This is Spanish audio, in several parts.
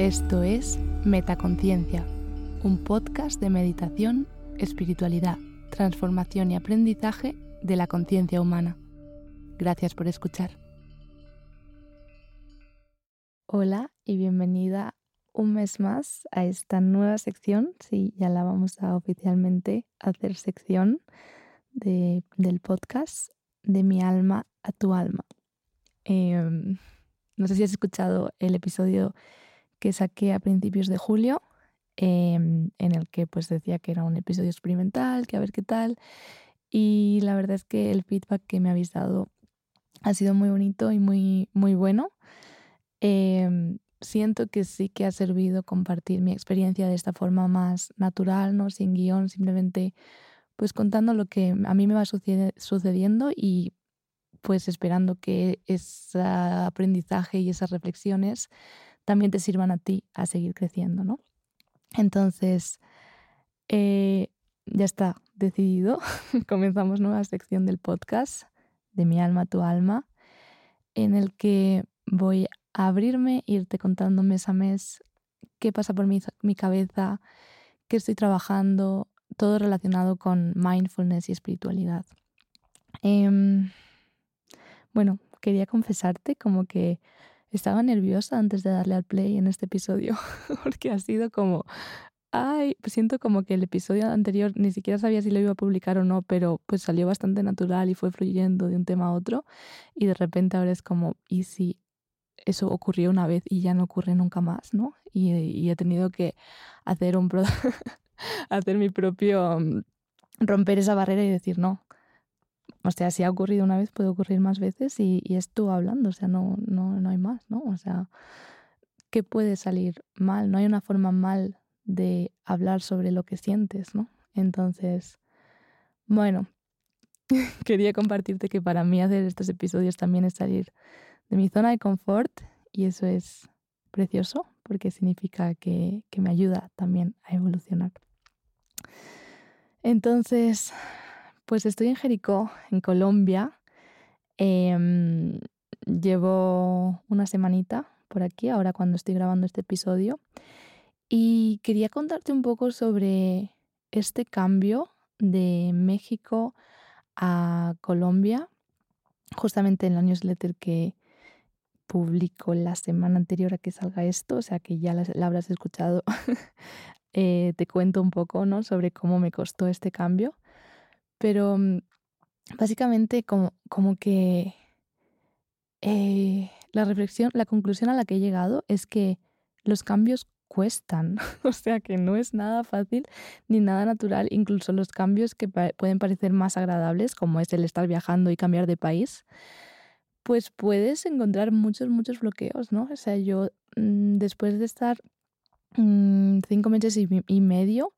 Esto es Metaconciencia, un podcast de meditación, espiritualidad, transformación y aprendizaje de la conciencia humana. Gracias por escuchar. Hola y bienvenida un mes más a esta nueva sección, sí, ya la vamos a oficialmente hacer sección del podcast de mi alma a tu alma. Em, no sé si has escuchado el episodio que saqué a principios de julio, em, en el que pues decía que era un episodio experimental, que a ver qué tal. Y la verdad es que el feedback que me habéis dado ha sido muy bonito y muy, muy bueno. Em, siento que sí que ha servido compartir mi experiencia de esta forma más natural, ¿no? Sin guion, simplemente pues contando lo que a mí me va sucediendo y pues esperando que ese aprendizaje y esas reflexiones también te sirvan a ti a seguir creciendo, ¿no? Entonces, eh, ya está decidido. Comenzamos nueva sección del podcast de Mi alma, tu alma, en el que voy a abrirme, irte contando mes a mes qué pasa por mi, mi cabeza, qué estoy trabajando, todo relacionado con mindfulness y espiritualidad. Em, bueno, quería confesarte como que estaba nerviosa antes de darle al play en este episodio, porque ha sido como, ay, siento como que el episodio anterior ni siquiera sabía si lo iba a publicar o no, pero pues salió bastante natural y fue fluyendo de un tema a otro, y de repente ahora es como, ¿y si eso ocurrió una vez y ya no ocurre nunca más, ¿no? Y, he tenido que hacer un hacer mi propio mm, romper esa barrera y decir no, o sea, si ha ocurrido una vez, puede ocurrir más veces y, y es tú hablando, o sea, no, no, no hay más, ¿no? O sea, ¿qué puede salir mal? No hay una forma mal de hablar sobre lo que sientes, ¿no? Entonces, bueno, quería compartirte que para mí hacer estos episodios también es salir de mi zona de confort y eso es precioso porque significa que, que me ayuda también a evolucionar. Entonces, pues estoy en Jericó, en Colombia. Em, llevo una semanita por aquí, ahora cuando estoy grabando este episodio. Y quería contarte un poco sobre este cambio de México a Colombia, justamente en la newsletter que publico la semana anterior a que salga esto, o sea que ya la, habrás escuchado. Eh, te cuento un poco ¿no? sobre cómo me costó este cambio. Pero mm, básicamente como, como que eh, la reflexión, la conclusión a la que he llegado es que los cambios cuestan, o sea que no es nada fácil ni nada natural, incluso los cambios que pueden parecer más agradables, como es el estar viajando y cambiar de país, pues puedes encontrar muchos, muchos bloqueos, ¿no? O sea, yo mm, después de estar mm, cinco meses y medio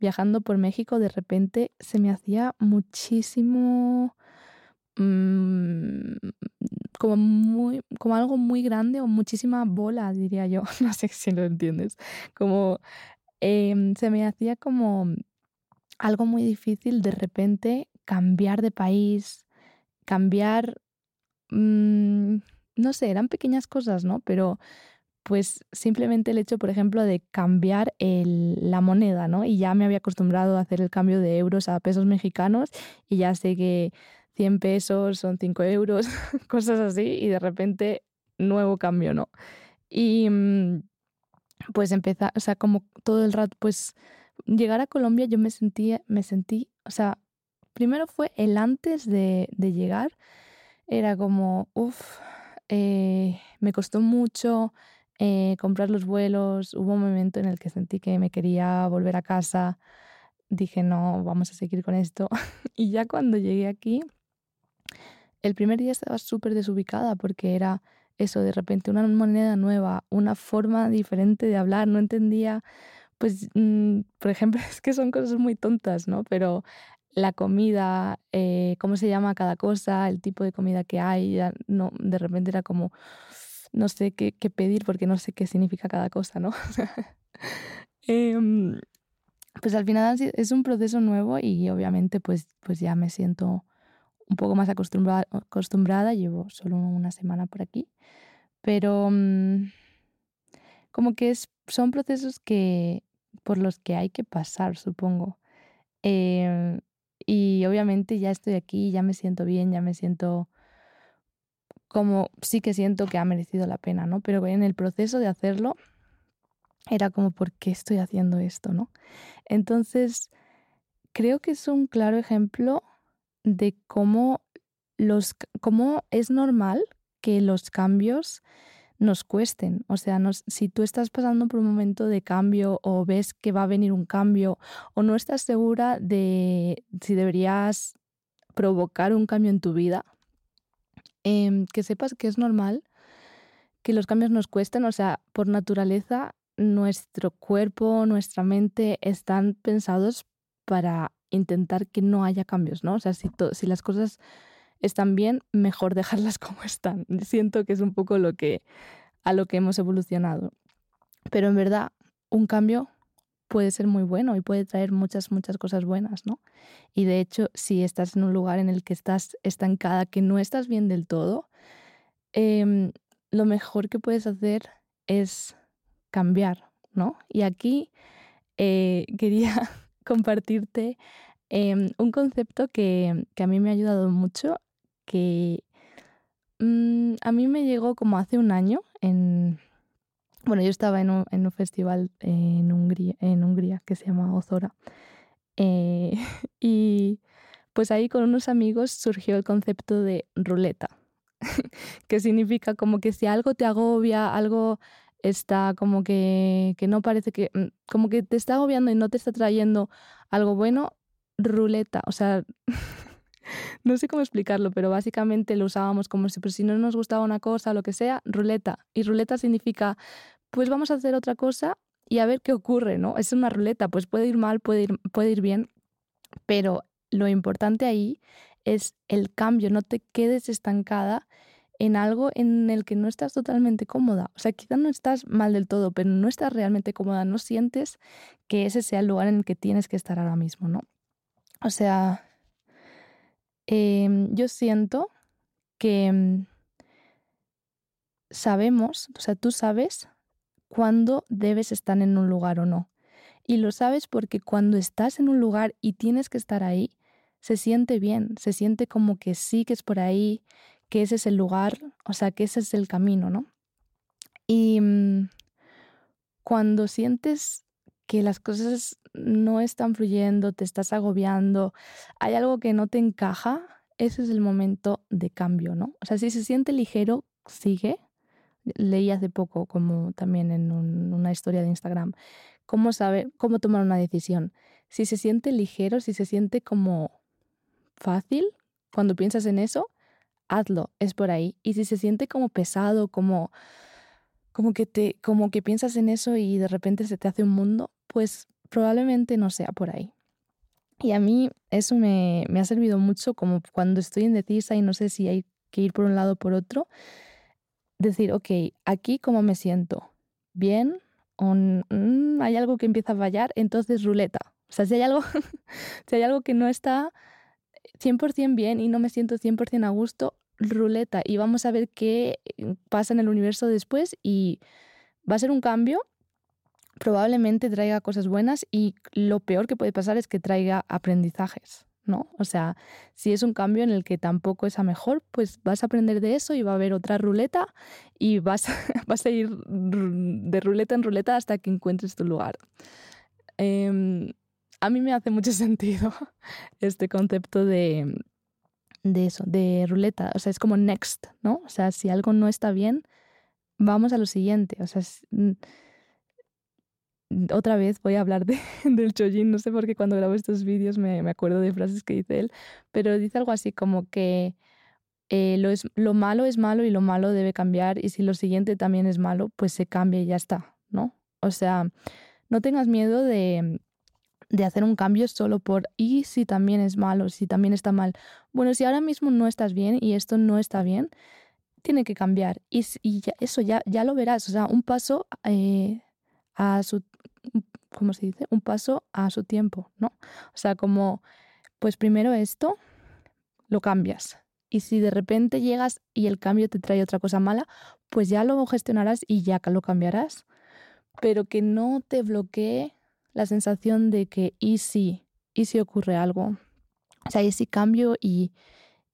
viajando por México, de repente se me hacía muchísimo mm, como muy como algo muy grande o muchísima bola diría yo. No sé si lo entiendes. Como em, se me hacía como algo muy difícil de repente cambiar de país cambiar mm, no sé eran pequeñas cosas no pero pues simplemente el hecho, por ejemplo, de cambiar la moneda, ¿no? Y ya me había acostumbrado a hacer el cambio de euros a pesos mexicanos y ya sé que 100 pesos son 5 euros, cosas así, y de repente nuevo cambio, ¿no? Y mm, pues empezar, o sea, como todo el rato, pues llegar a Colombia yo me sentí, me sentí, o sea, primero fue el antes de, llegar, era como, uff, eh, me costó mucho, eh, comprar los vuelos. Hubo un momento en el que sentí que me quería volver a casa. Dije, no, vamos a seguir con esto. y ya cuando llegué aquí, el primer día estaba súper desubicada porque era eso, de repente una moneda nueva, una forma diferente de hablar, no entendía, pues, mm, por ejemplo, es que son cosas muy tontas, ¿no? Pero la comida, eh, cómo se llama cada cosa, el tipo de comida que hay, ya no, de repente era como, no sé qué, pedir porque no sé qué significa cada cosa, ¿no? Em, pues al final es un proceso nuevo y obviamente pues, pues ya me siento un poco más acostumbrada, acostumbrada llevo solo una semana por aquí, pero, mm, como que es, son procesos que, por los que hay que pasar, supongo. Em, y obviamente ya estoy aquí, ya me siento bien, ya me siento como sí que siento que ha merecido la pena, ¿no? Pero en el proceso de hacerlo era como, ¿por qué estoy haciendo esto, no? Entonces, creo que es un claro ejemplo de cómo, los, cómo es normal que los cambios nos cuesten. O sea, si tú estás pasando por un momento de cambio o ves que va a venir un cambio o no estás segura de si deberías provocar un cambio en tu vida, em, que sepas que es normal que los cambios nos cuesten. O sea, por naturaleza, nuestro cuerpo, nuestra mente están pensados para intentar que no haya cambios, ¿no? O sea, si, si las cosas están bien, mejor dejarlas como están. Siento que es un poco lo que a lo que hemos evolucionado. Pero en verdad, un cambio puede ser muy bueno y puede traer muchas, muchas cosas buenas, ¿no? Y de hecho, si estás en un lugar en el que estás estancada, que no estás bien del todo, em, lo mejor que puedes hacer es cambiar, ¿no? Y aquí eh, quería compartirte em, un concepto que, que, a mí me ha ayudado mucho que mm, a mí me llegó como hace un año en... Bueno, yo estaba en un, festival en Hungría, en Hungría que se llama Ozora. Eh, y pues ahí con unos amigos surgió el concepto de ruleta, que significa como que si algo te agobia, algo está como que, que no parece que, mm, como que te está agobiando y no te está trayendo algo bueno, ruleta, o sea, no sé cómo explicarlo, pero básicamente lo usábamos como si, si no nos gustaba una cosa lo que sea, ruleta. Y ruleta significa, pues vamos a hacer otra cosa y a ver qué ocurre, ¿no? Es una ruleta, pues puede ir mal, puede ir, puede ir bien, pero lo importante ahí es el cambio, no te quedes estancada en algo en el que no estás totalmente cómoda. O sea, quizá no estás mal del todo, pero no estás realmente cómoda, no sientes que ese sea el lugar en el que tienes que estar ahora mismo, ¿no? O sea, Em, yo siento que mm, sabemos, o sea, tú sabes cuándo debes estar en un lugar o no. Y lo sabes porque cuando estás en un lugar y tienes que estar ahí, se siente bien, se siente como que sí que es por ahí, que ese es el lugar, o sea, que ese es el camino, ¿no? Y mm, cuando sientes que las cosas no están fluyendo, te estás agobiando, hay algo que no te encaja, ese es el momento de cambio, ¿no? O sea, si se siente ligero, sigue. Leí hace poco, como también en una historia de Instagram, cómo saber, cómo tomar una decisión. Si se siente ligero, si se siente como fácil, cuando piensas en eso, hazlo, es por ahí. Y si se siente como pesado, como como que te como que piensas en eso y de repente se te hace un mundo, pues probablemente no sea por ahí. Y a mí eso me, ha servido mucho como cuando estoy indecisa y no sé si hay que ir por un lado o por otro, decir, ok, aquí cómo me siento, bien, o mm, hay algo que empieza a fallar, entonces ruleta. O sea, si hay algo, si hay algo que no está 100% bien y no me siento 100% a gusto, ruleta. Y vamos a ver qué pasa en el universo después y va a ser un cambio probablemente traiga cosas buenas y lo peor que puede pasar es que traiga aprendizajes, ¿no? O sea, si es un cambio en el que tampoco es a mejor, pues vas a aprender de eso y va a haber otra ruleta y vas, a ir de ruleta en ruleta hasta que encuentres tu lugar. Em, a mí me hace mucho sentido este concepto de, de eso, de ruleta. O sea, es como next, ¿no? O sea, si algo no está bien, vamos a lo siguiente. O sea, otra vez voy a hablar de, del Chojin, no sé por qué cuando grabo estos vídeos me, me, acuerdo de frases que dice él, pero dice algo así como que eh, lo, es, lo malo es malo y lo malo debe cambiar y si lo siguiente también es malo, pues se cambia y ya está, ¿no? O sea, no tengas miedo de, de hacer un cambio solo por y si también es malo, si también está mal. Bueno, si ahora mismo no estás bien y esto no está bien, tiene que cambiar y, y ya, eso ya, ya lo verás, o sea, un paso... Eh, a su, ¿cómo se dice? Un paso a su tiempo, ¿no? O sea, como, pues primero esto, lo cambias. Y si de repente llegas y el cambio te trae otra cosa mala, pues ya lo gestionarás y ya lo cambiarás. pero que no te bloquee la sensación de que y si, y si ocurre algo, o sea, y si cambio y,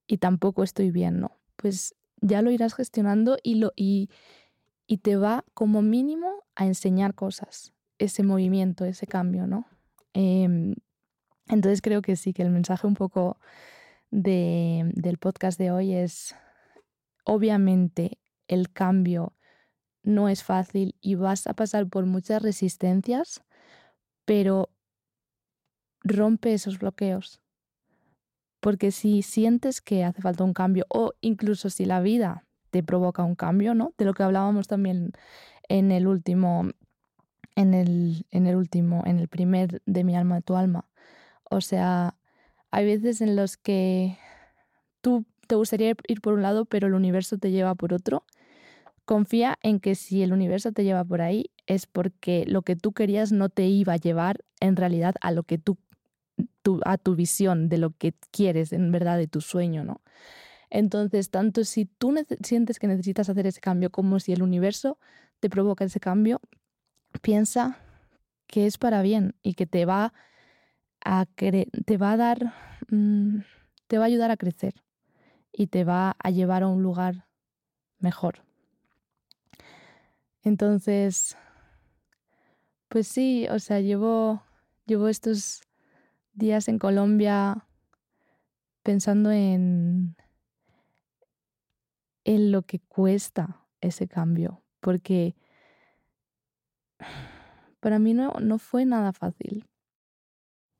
y tampoco estoy bien, ¿no? Pues ya lo irás gestionando y, lo, y, y te va como mínimo a enseñar cosas, ese movimiento, ese cambio, ¿no? Em, entonces creo que sí, que el mensaje un poco de, del podcast de hoy es, obviamente, el cambio no es fácil y vas a pasar por muchas resistencias, pero rompe esos bloqueos. Porque si sientes que hace falta un cambio o incluso si la vida te provoca un cambio, ¿no? De lo que hablábamos también en el último, en el, en el último, en el primer de mi alma, tu alma. O sea, hay veces en los que tú te gustaría ir por un lado, pero el universo te lleva por otro. Confía en que si el universo te lleva por ahí es porque lo que tú querías no te iba a llevar en realidad a lo que tú, a tu visión de lo que quieres en verdad de tu sueño, ¿no? Entonces, tanto si tú sientes que necesitas hacer ese cambio como si el universo te provoca ese cambio, piensa que es para bien y que te va a te va a dar mm, te va a ayudar a crecer y te va a llevar a un lugar mejor. Entonces, pues sí, o sea, llevo, llevo estos días en Colombia pensando en, en lo que cuesta ese cambio, porque para mí no, no fue nada fácil.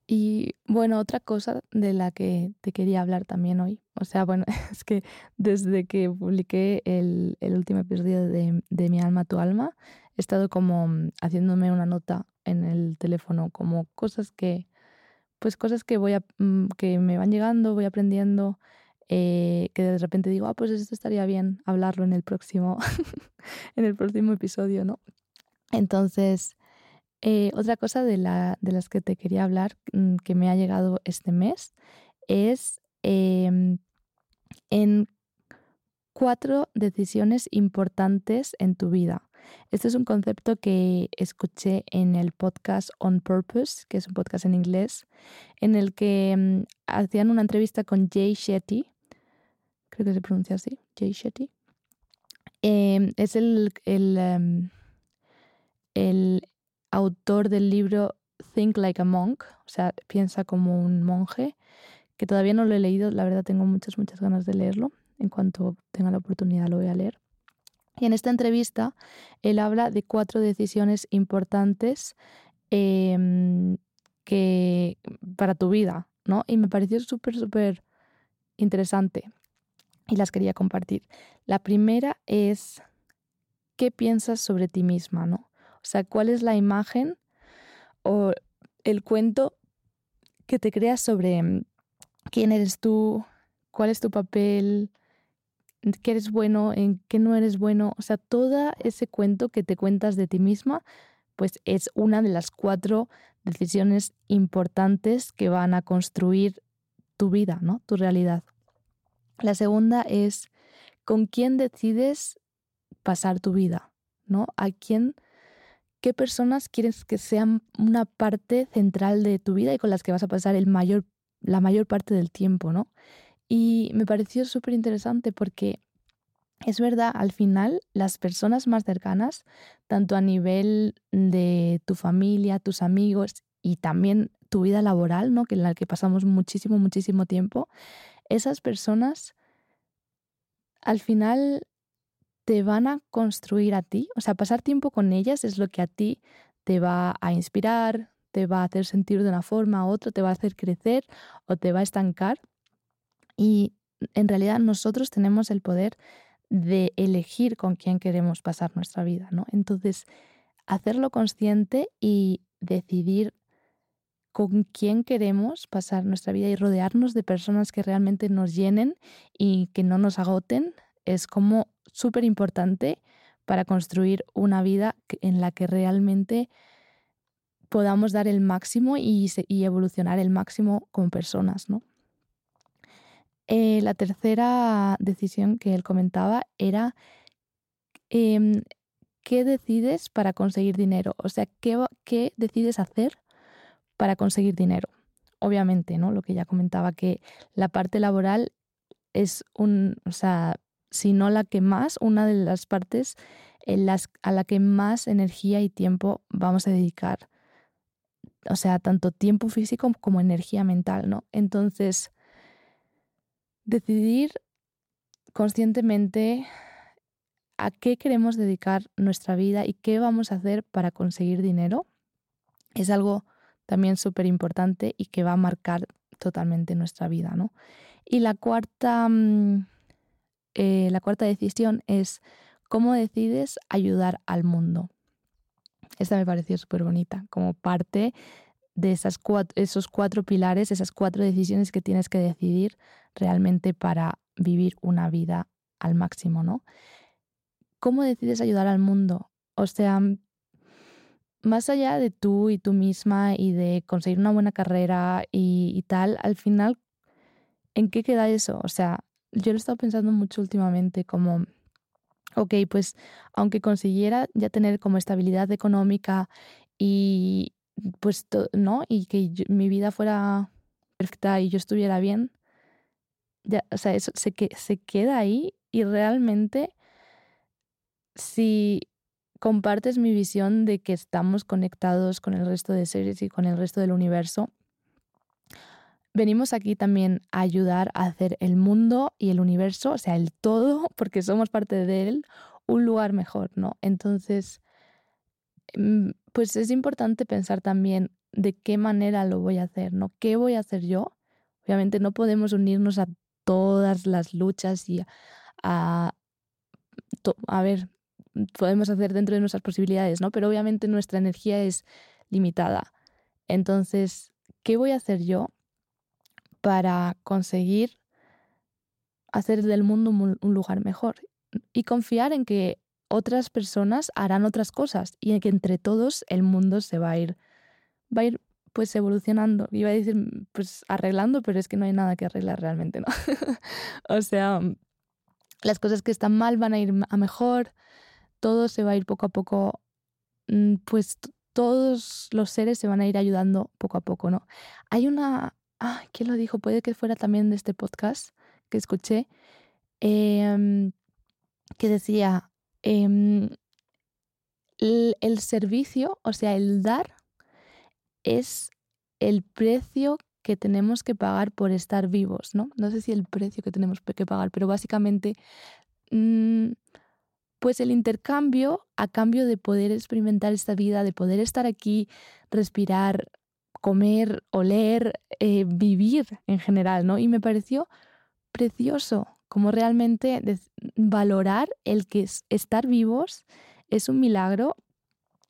Y bueno, otra cosa de la que te quería hablar también hoy, o sea, bueno, es que desde que publiqué el, el último episodio de, de, Mi alma, tu alma, he estado como mm, haciéndome una nota en el teléfono, como cosas que, pues cosas que voy a, mm, que me van llegando, voy aprendiendo, eh, que de repente digo, ah, pues esto estaría bien hablarlo en el próximo, en el próximo episodio, ¿no? Entonces, eh, otra cosa de, la, de, las que te quería hablar mm, que me ha llegado este mes es em, en cuatro decisiones importantes en tu vida. Este es un concepto que escuché en el podcast On Purpose, que es un podcast en inglés, en el que mm, hacían una entrevista con Jay Shetty, creo que se pronuncia así, Jay Shetty. Em, es el, el, em, el autor del libro Think Like a Monk, o sea, piensa como un monje, que todavía no lo he leído, la verdad tengo muchas, muchas ganas de leerlo, en cuanto tenga la oportunidad lo voy a leer. Y en esta entrevista él habla de cuatro decisiones importantes em, que, para tu vida, ¿no? Y me pareció súper, súper interesante y las quería compartir. La primera es qué piensas sobre ti misma, ¿no? O sea, ¿cuál es la imagen o el cuento que te creas sobre mm, quién eres tú, cuál es tu papel, qué eres bueno, en qué no eres bueno? O sea, todo ese cuento que te cuentas de ti misma, pues es una de las cuatro decisiones importantes que van a construir tu vida, ¿no? Tu realidad. La segunda es con quién decides pasar tu vida, ¿no? A quién qué personas quieres que sean una parte central de tu vida y con las que vas a pasar el mayor, la mayor parte del tiempo, ¿no? Y me pareció súper interesante porque es verdad, al final las personas más cercanas, tanto a nivel de tu familia, tus amigos y también tu vida laboral, ¿no? que en la que pasamos muchísimo, muchísimo tiempo, esas personas al final te van a construir a ti. O sea, pasar tiempo con ellas es lo que a ti te va a inspirar, te va a hacer sentir de una forma u otra, te va a hacer crecer o te va a estancar. Y en realidad nosotros tenemos el poder de elegir con quién queremos pasar nuestra vida, ¿no? Entonces, hacerlo consciente y decidir con quién queremos pasar nuestra vida y rodearnos de personas que realmente nos llenen y que no nos agoten es como súper importante para construir una vida en la que realmente podamos dar el máximo y, evolucionar el máximo como personas, ¿no? Eh, la tercera decisión que él comentaba era em, ¿qué decides para conseguir dinero? O sea, ¿qué, qué decides hacer para conseguir dinero? Obviamente, ¿no? Lo que ya comentaba, que la parte laboral es un, o sea, si no la que más, una de las partes a la que más energía y tiempo vamos a dedicar. O sea, tanto tiempo físico como energía mental, ¿no? Entonces, decidir conscientemente a qué queremos dedicar nuestra vida y qué vamos a hacer para conseguir dinero es algo también súper importante y que va a marcar totalmente nuestra vida, ¿no? Y la cuarta, mm, eh, la cuarta decisión es cómo decides ayudar al mundo. Esta me pareció súper bonita, como parte de esas esos cuatro pilares, esas cuatro decisiones que tienes que decidir realmente para vivir una vida al máximo, ¿no? ¿Cómo decides ayudar al mundo? O sea, más allá de tú y tú misma y de conseguir una buena carrera y, tal, al final, ¿en qué queda eso? O sea, yo lo he estado pensando mucho últimamente como, ok, pues aunque consiguiera ya tener como estabilidad económica y pues, ¿no? Y que mi vida fuera perfecta y yo estuviera bien, ya, o sea, eso se, se queda ahí y realmente si compartes mi visión de que estamos conectados con el resto de seres y con el resto del universo, venimos aquí también a ayudar a hacer el mundo y el universo, o sea, el todo, porque somos parte de él, un lugar mejor, ¿no? Entonces, mm, pues es importante pensar también de qué manera lo voy a hacer, ¿no? ¿Qué voy a hacer yo? Obviamente no podemos unirnos a todas las luchas y a, a ver, podemos hacer dentro de nuestras posibilidades, ¿no? Pero obviamente nuestra energía es limitada. Entonces, ¿qué voy a hacer yo para conseguir hacer del mundo un lugar mejor? Y confiar en que otras personas harán otras cosas y en que entre todos el mundo se va a ir, va a ir pues evolucionando. Iba a decir, pues arreglando, pero es que no hay nada que arreglar realmente, ¿no? o sea, las cosas que están mal van a ir a mejor, todo se va a ir poco a poco, mm, pues todos los seres se van a ir ayudando poco a poco, ¿no? Hay una, ah, ¿quién lo dijo? Puede que fuera también de este podcast que escuché, em, que decía, em, el, servicio, o sea, el dar, es el precio que tenemos que pagar por estar vivos, ¿no? No sé si el precio que tenemos que pagar, pero básicamente mm, pues el intercambio a cambio de poder experimentar esta vida, de poder estar aquí, respirar, comer, oler, eh, vivir en general, ¿no? Y me pareció precioso como realmente valorar el que estar vivos es un milagro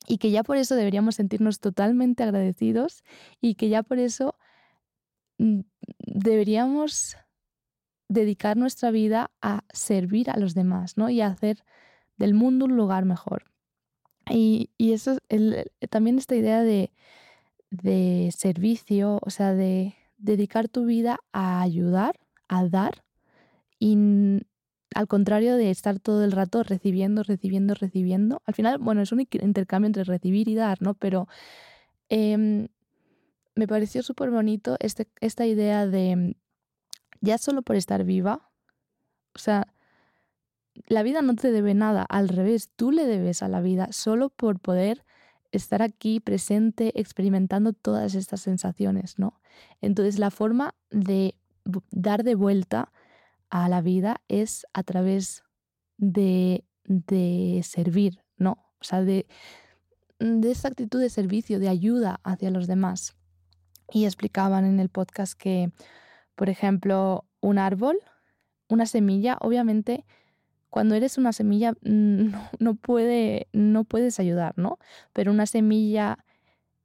y que ya por eso deberíamos sentirnos totalmente agradecidos y que ya por eso mm, deberíamos dedicar nuestra vida a servir a los demás, ¿no? Y a hacer del mundo un lugar mejor. Y, eso, el, también esta idea de, de servicio, o sea, de dedicar tu vida a ayudar, a dar, y al contrario de estar todo el rato recibiendo, recibiendo, recibiendo. Al final, bueno, es un intercambio entre recibir y dar, ¿no? Pero em, me pareció súper bonito este, esta idea de ya solo por estar viva, o sea, la vida no te debe nada, al revés, tú le debes a la vida solo por poder estar aquí presente, experimentando todas estas sensaciones, ¿no? Entonces la forma de dar de vuelta a la vida es a través de, de servir, ¿no? O sea, de, de esta actitud de servicio, de ayuda hacia los demás. Y explicaban en el podcast que, por ejemplo, un árbol, una semilla, obviamente cuando eres una semilla mm, no, puede, no puedes ayudar, ¿no? Pero una semilla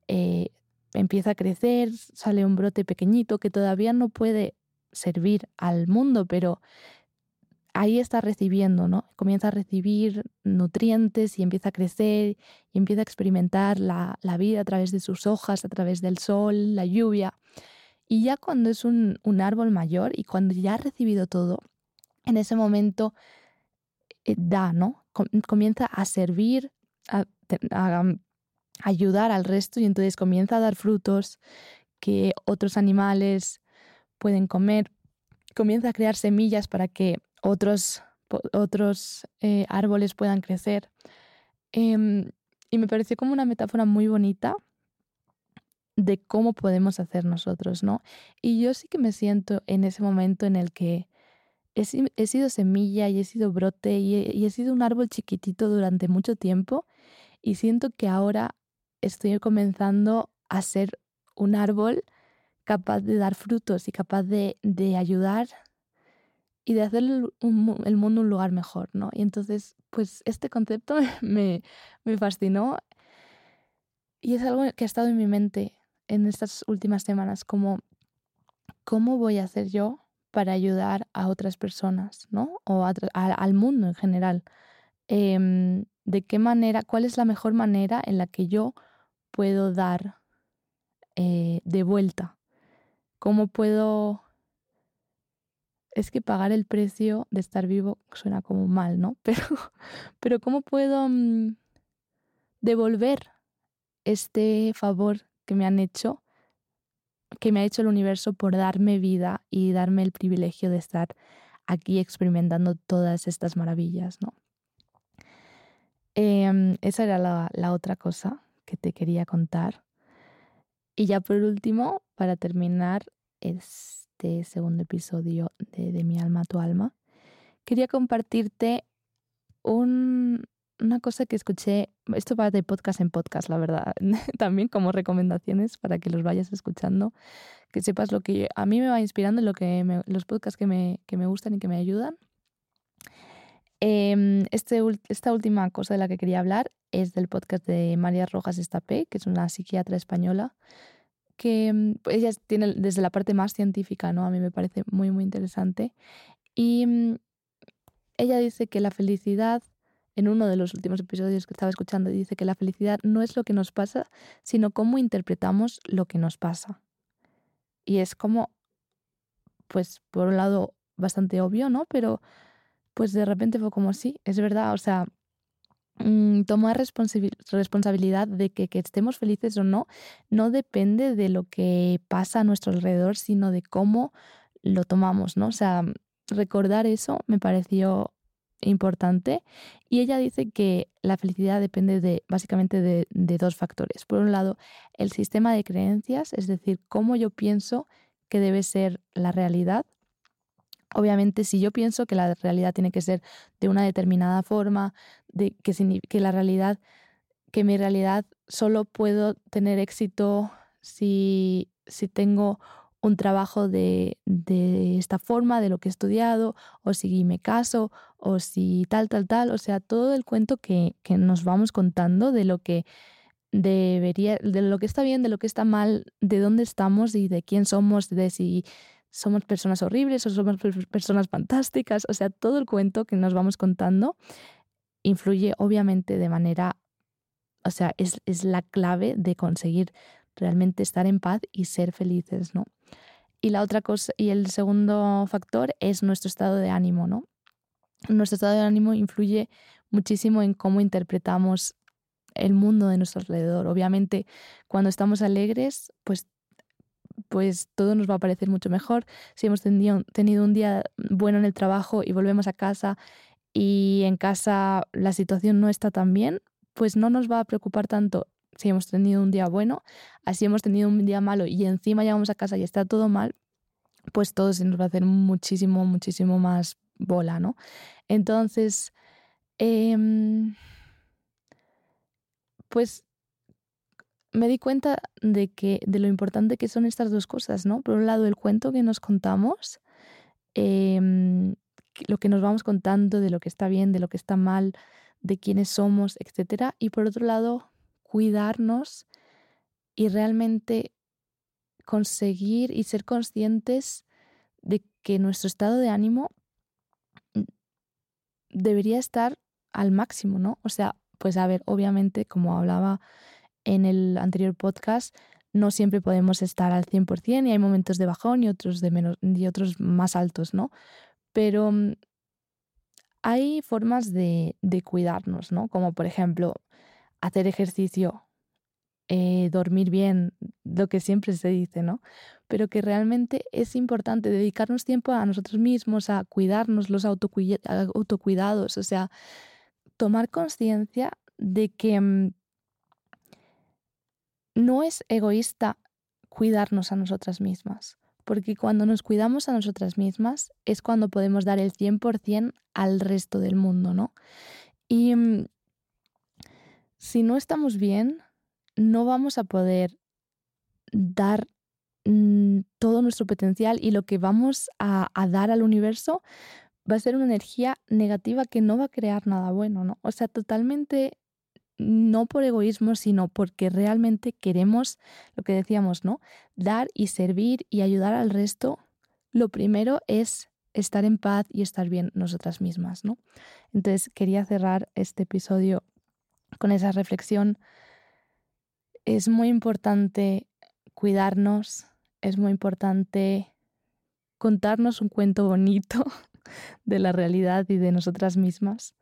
eh, empieza a crecer, sale un brote pequeñito que todavía no puede servir al mundo, pero ahí está recibiendo, ¿no? Comienza a recibir nutrientes y empieza a crecer y empieza a experimentar la, vida a través de sus hojas, a través del sol, la lluvia. Y ya cuando es un, un árbol mayor y cuando ya ha recibido todo, en ese momento da, ¿no? Comienza a servir ayudar al resto y entonces comienza a dar frutos que otros animales pueden comer, comienza a crear semillas para que otros, otros eh, árboles puedan crecer. Em, y me pareció como una metáfora muy bonita de cómo podemos hacer nosotros, ¿no? Y yo sí que me siento en ese momento en el que he, sido semilla y he sido brote y he, sido un árbol chiquitito durante mucho tiempo y siento que ahora estoy comenzando a ser un árbol capaz de dar frutos y capaz de, ayudar y de hacer el, mundo un lugar mejor, ¿no? Y entonces, pues este concepto me, me fascinó y es algo que ha estado en mi mente en estas últimas semanas, como cómo voy a hacer yo para ayudar a otras personas, ¿no? O al mundo en general. Em, de qué manera, cuál es la mejor manera en la que yo puedo dar eh, de vuelta. ¿Cómo puedo... Es que pagar el precio de estar vivo suena como mal, ¿no? Pero, pero ¿cómo puedo mm, devolver este favor que me han hecho, que me ha hecho el universo por darme vida y darme el privilegio de estar aquí experimentando todas estas maravillas, ¿no? Em, esa era la, otra cosa que te quería contar. Y ya por último, para terminar este segundo episodio de, de Mi alma tu alma, quería compartirte un, una cosa que escuché, esto va de podcast en podcast, la verdad, también como recomendaciones para que los vayas escuchando, que sepas lo que a mí me va inspirando, lo que los podcasts que me, que me gustan y que me ayudan. Em, este, esta última cosa de la que quería hablar es del podcast de María Rojas Estapé, que es una psiquiatra española, que mm, pues, ella tiene desde la parte más científica, ¿no? A mí me parece muy, muy interesante. Y mm, ella dice que la felicidad en uno de los últimos episodios que estaba escuchando, dice que la felicidad no es lo que nos pasa, sino cómo interpretamos lo que nos pasa. Y es como, pues, por un lado, bastante obvio, ¿no? Pero, pues de repente fue como, sí, es verdad, o sea, mm, tomar responsabilidad de que, que estemos felices o no, no depende de lo que pasa a nuestro alrededor, sino de cómo lo tomamos, ¿no? O sea, recordar eso me pareció importante y ella dice que la felicidad depende de básicamente de, dos factores. Por un lado, el sistema de creencias, es decir, cómo yo pienso que debe ser la realidad. Obviamente, si yo pienso que la realidad tiene que ser de una determinada forma, de que, que la realidad, que mi realidad solo puedo tener éxito si, si tengo un trabajo de, esta forma, de lo que he estudiado, o si me caso, o si tal, tal, tal. O sea, todo el cuento que, nos vamos contando de lo que debería, de lo que está bien, de lo que está mal, de dónde estamos y de quién somos, de si somos personas horribles o somos personas fantásticas. O sea, todo el cuento que nos vamos contando influye obviamente de manera, o sea, es, es la clave de conseguir realmente estar en paz y ser felices, ¿no? Y la otra cosa, y el segundo factor es nuestro estado de ánimo, ¿no? Nuestro estado de ánimo influye muchísimo en cómo interpretamos el mundo de nuestro alrededor. Obviamente, cuando estamos alegres, pues, pues todo nos va a parecer mucho mejor. Si hemos tenido, tenido un día bueno en el trabajo y volvemos a casa y en casa la situación no está tan bien, pues no nos va a preocupar tanto si hemos tenido un día bueno, así hemos tenido un día malo y encima llegamos a casa y está todo mal, pues todo se nos va a hacer muchísimo, muchísimo más bola, ¿no? Entonces, em, pues me di cuenta de que de lo importante que son estas dos cosas, ¿no? Por un lado, el cuento que nos contamos, em, lo que nos vamos contando de lo que está bien, de lo que está mal, de quiénes somos, etcétera, y por otro lado, cuidarnos y realmente conseguir y ser conscientes de que nuestro estado de ánimo debería estar al máximo, ¿no? O sea, pues a ver, obviamente, como hablaba en el anterior podcast, no siempre podemos estar al 100% y hay momentos de bajón y otros de menos y otros más altos, ¿no? Pero mm, hay formas de, de cuidarnos, ¿no? Como por ejemplo, hacer ejercicio, eh, dormir bien, lo que siempre se dice, ¿no? Pero que realmente es importante dedicarnos tiempo a nosotros mismos, a cuidarnos, los autocuidados, o sea, tomar conciencia de que mm, no es egoísta cuidarnos a nosotras mismas, porque cuando nos cuidamos a nosotras mismas es cuando podemos dar el 100% al resto del mundo, ¿no? Y mm, si no estamos bien, no vamos a poder dar mm, todo nuestro potencial y lo que vamos a, dar al universo va a ser una energía negativa que no va a crear nada bueno, ¿no? O sea, totalmente no por egoísmo, sino porque realmente queremos, lo que decíamos, ¿no? Dar y servir y ayudar al resto. Lo primero es estar en paz y estar bien nosotras mismas, ¿no? Entonces quería cerrar este episodio con esa reflexión es muy importante cuidarnos, es muy importante contarnos un cuento bonito de la realidad y de nosotras mismas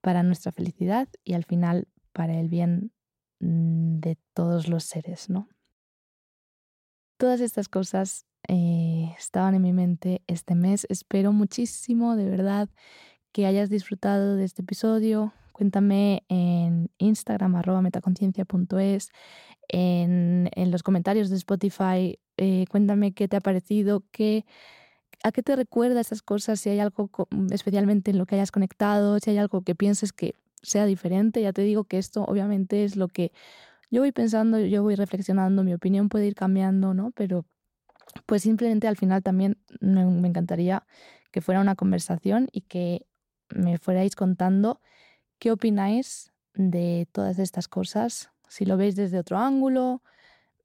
para nuestra felicidad y al final para el bien mm, de todos los seres, ¿no? Todas estas cosas eh, estaban en mi mente este mes. Espero muchísimo, de verdad, que hayas disfrutado de este episodio, Cuéntame en Instagram, arroba metaconciencia.es, en, en, los comentarios de Spotify, eh, cuéntame qué te ha parecido, qué, a qué te recuerda esas cosas, si hay algo especialmente en lo que hayas conectado, si hay algo que pienses que sea diferente. Ya te digo que esto obviamente es lo que yo voy pensando, yo voy reflexionando, mi opinión puede ir cambiando, ¿no? Pero pues simplemente al final también me encantaría que fuera una conversación y que me fuerais contando ¿Qué opináis de todas estas cosas? Si lo veis desde otro ángulo,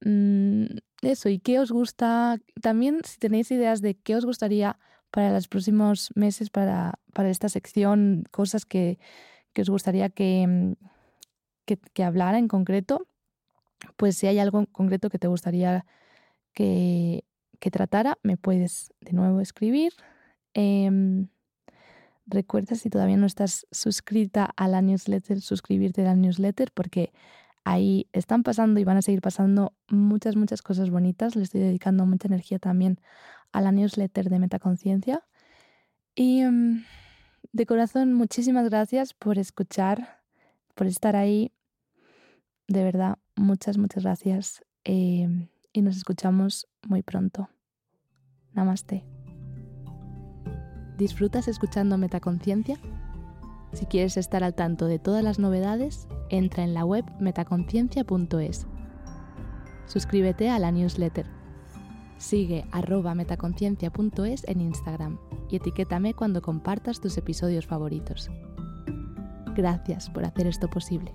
mm, eso, y qué os gusta, también si tenéis ideas de qué os gustaría para los próximos meses, para, para esta sección, cosas que, que os gustaría que, mm, que, que, hablara en concreto, pues si hay algo en concreto que te gustaría que, que tratara, me puedes de nuevo escribir. Eh, Recuerda si todavía no estás suscrita a la newsletter, suscribirte a la newsletter porque ahí están pasando y van a seguir pasando muchas, muchas cosas bonitas. Le estoy dedicando mucha energía también a la newsletter de Metaconciencia. Y mm, de corazón, muchísimas gracias por escuchar, por estar ahí. De verdad, muchas, muchas gracias. Eh, y nos escuchamos muy pronto. Namaste. ¿Disfrutas escuchando Metaconciencia? Si quieres estar al tanto de todas las novedades, entra en la web metaconciencia.es. Suscríbete a la newsletter. Sigue arroba metaconciencia.es en Instagram y etiquétame cuando compartas tus episodios favoritos. Gracias por hacer esto posible.